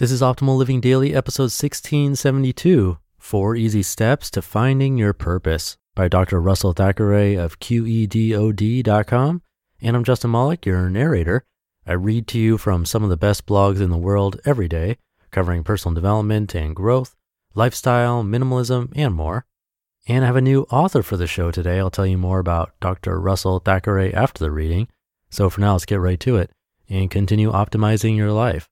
This is Optimal Living Daily, episode 1672 Four Easy Steps to Finding Your Purpose by Dr. Russell Thackeray of QEDOD.com. And I'm Justin Malak, your narrator. I read to you from some of the best blogs in the world every day, covering personal development and growth, lifestyle, minimalism, and more. And I have a new author for the show today. I'll tell you more about Dr. Russell Thackeray after the reading. So for now, let's get right to it and continue optimizing your life.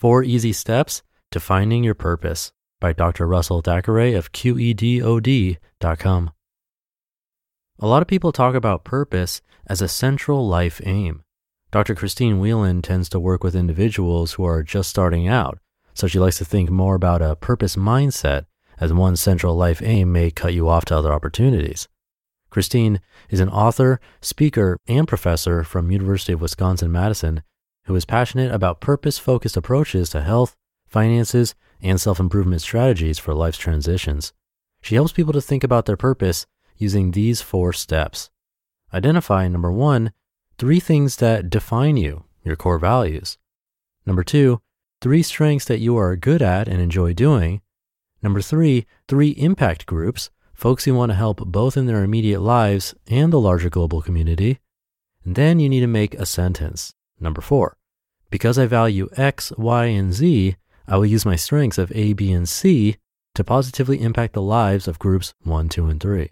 Four Easy Steps to Finding Your Purpose by Dr. Russell Thackeray of QEDOD.com. A lot of people talk about purpose as a central life aim. Dr. Christine Whelan tends to work with individuals who are just starting out, so she likes to think more about a purpose mindset as one central life aim may cut you off to other opportunities. Christine is an author, speaker, and professor from University of Wisconsin-Madison who is passionate about purpose focused approaches to health, finances, and self improvement strategies for life's transitions. She helps people to think about their purpose using these four steps. Identify number one, three things that define you, your core values. Number two, three strengths that you are good at and enjoy doing. Number three, three impact groups, folks you want to help both in their immediate lives and the larger global community. And then you need to make a sentence. Number four, because I value X, Y, and Z, I will use my strengths of A, B, and C to positively impact the lives of groups 1, 2, and 3.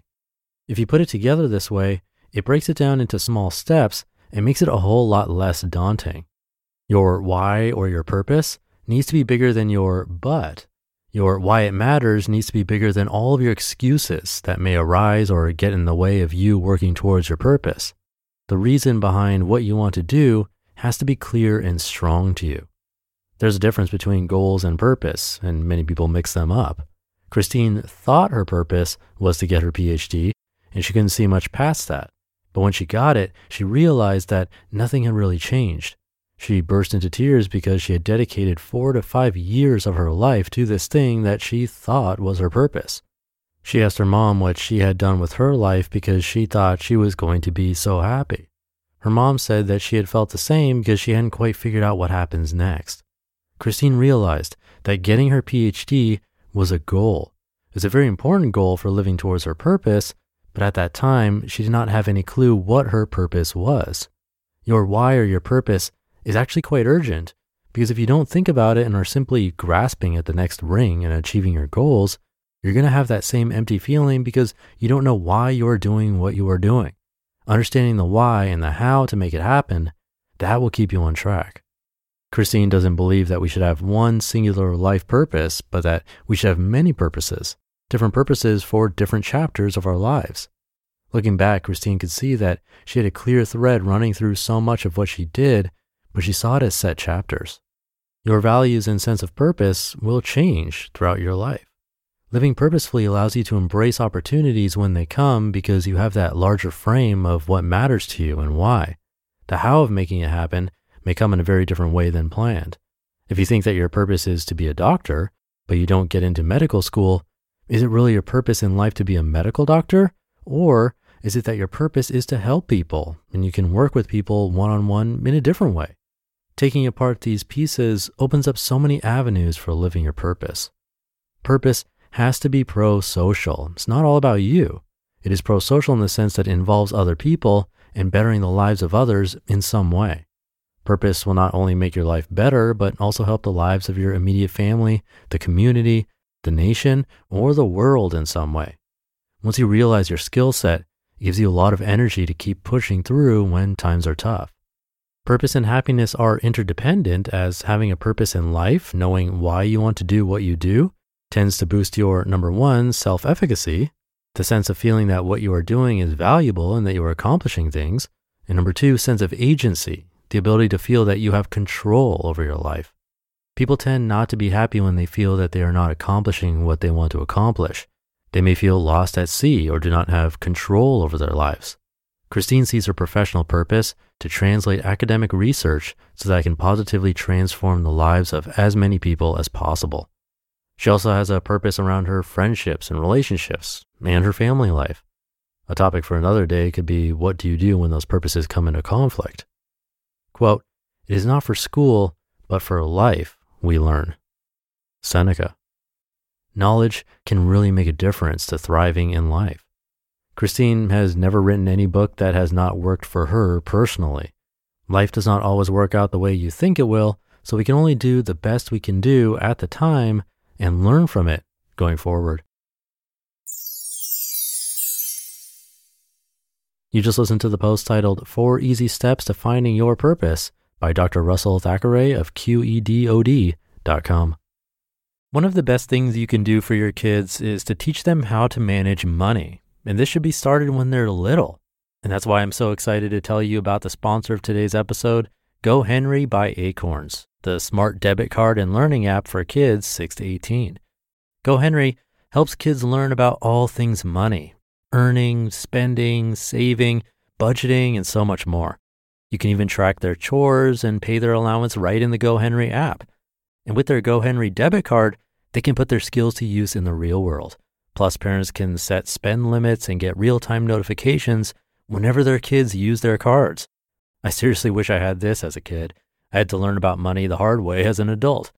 If you put it together this way, it breaks it down into small steps and makes it a whole lot less daunting. Your why or your purpose needs to be bigger than your but. Your why it matters needs to be bigger than all of your excuses that may arise or get in the way of you working towards your purpose. The reason behind what you want to do has to be clear and strong to you. There's a difference between goals and purpose, and many people mix them up. Christine thought her purpose was to get her PhD, and she couldn't see much past that. But when she got it, she realized that nothing had really changed. She burst into tears because she had dedicated four to five years of her life to this thing that she thought was her purpose. She asked her mom what she had done with her life because she thought she was going to be so happy. Her mom said that she had felt the same because she hadn't quite figured out what happens next. Christine realized that getting her PhD was a goal. It was a very important goal for living towards her purpose, but at that time, she did not have any clue what her purpose was. Your why or your purpose is actually quite urgent because if you don't think about it and are simply grasping at the next ring and achieving your goals, you're going to have that same empty feeling because you don't know why you're doing what you are doing. Understanding the why and the how to make it happen, that will keep you on track. Christine doesn't believe that we should have one singular life purpose, but that we should have many purposes, different purposes for different chapters of our lives. Looking back, Christine could see that she had a clear thread running through so much of what she did, but she saw it as set chapters. Your values and sense of purpose will change throughout your life. Living purposefully allows you to embrace opportunities when they come because you have that larger frame of what matters to you and why. The how of making it happen may come in a very different way than planned. If you think that your purpose is to be a doctor, but you don't get into medical school, is it really your purpose in life to be a medical doctor? Or is it that your purpose is to help people and you can work with people one on one in a different way? Taking apart these pieces opens up so many avenues for living your purpose. Purpose has to be pro social. It's not all about you. It is pro social in the sense that it involves other people and bettering the lives of others in some way. Purpose will not only make your life better, but also help the lives of your immediate family, the community, the nation, or the world in some way. Once you realize your skill set, it gives you a lot of energy to keep pushing through when times are tough. Purpose and happiness are interdependent as having a purpose in life, knowing why you want to do what you do, tends to boost your number one, self efficacy, the sense of feeling that what you are doing is valuable and that you are accomplishing things. And number two, sense of agency, the ability to feel that you have control over your life. People tend not to be happy when they feel that they are not accomplishing what they want to accomplish. They may feel lost at sea or do not have control over their lives. Christine sees her professional purpose to translate academic research so that I can positively transform the lives of as many people as possible. She also has a purpose around her friendships and relationships and her family life. A topic for another day could be what do you do when those purposes come into conflict? Quote, It is not for school, but for life we learn. Seneca. Knowledge can really make a difference to thriving in life. Christine has never written any book that has not worked for her personally. Life does not always work out the way you think it will, so we can only do the best we can do at the time and learn from it going forward. You just listened to the post titled Four Easy Steps to Finding Your Purpose by Dr. Russell Thackeray of QEDOD.com. One of the best things you can do for your kids is to teach them how to manage money. And this should be started when they're little. And that's why I'm so excited to tell you about the sponsor of today's episode, GoHenry by Acorns, the smart debit card and learning app for kids 6 to 18. GoHenry helps kids learn about all things money earning, spending, saving, budgeting, and so much more. You can even track their chores and pay their allowance right in the GoHenry app. And with their GoHenry debit card, they can put their skills to use in the real world. Plus, parents can set spend limits and get real time notifications whenever their kids use their cards. I seriously wish I had this as a kid. I had to learn about money the hard way as an adult.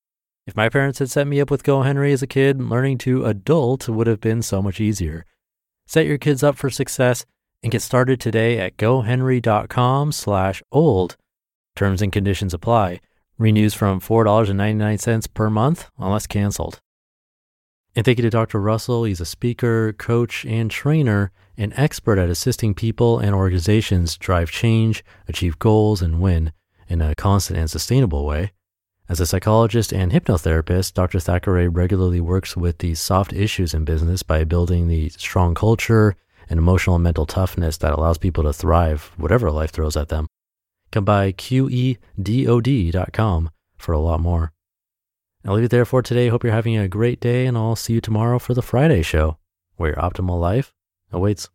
If my parents had set me up with GoHenry as a kid, learning to adult would have been so much easier. Set your kids up for success and get started today at gohenry.com slash old. Terms and conditions apply. Renews from $4.99 per month unless canceled. And thank you to Dr. Russell. He's a speaker, coach, and trainer, an expert at assisting people and organizations drive change, achieve goals, and win in a constant and sustainable way. As a psychologist and hypnotherapist, Dr. Thackeray regularly works with the soft issues in business by building the strong culture and emotional and mental toughness that allows people to thrive whatever life throws at them. Come by QEDOD.com for a lot more. I'll leave it there for today. Hope you're having a great day, and I'll see you tomorrow for the Friday show, where your optimal life awaits.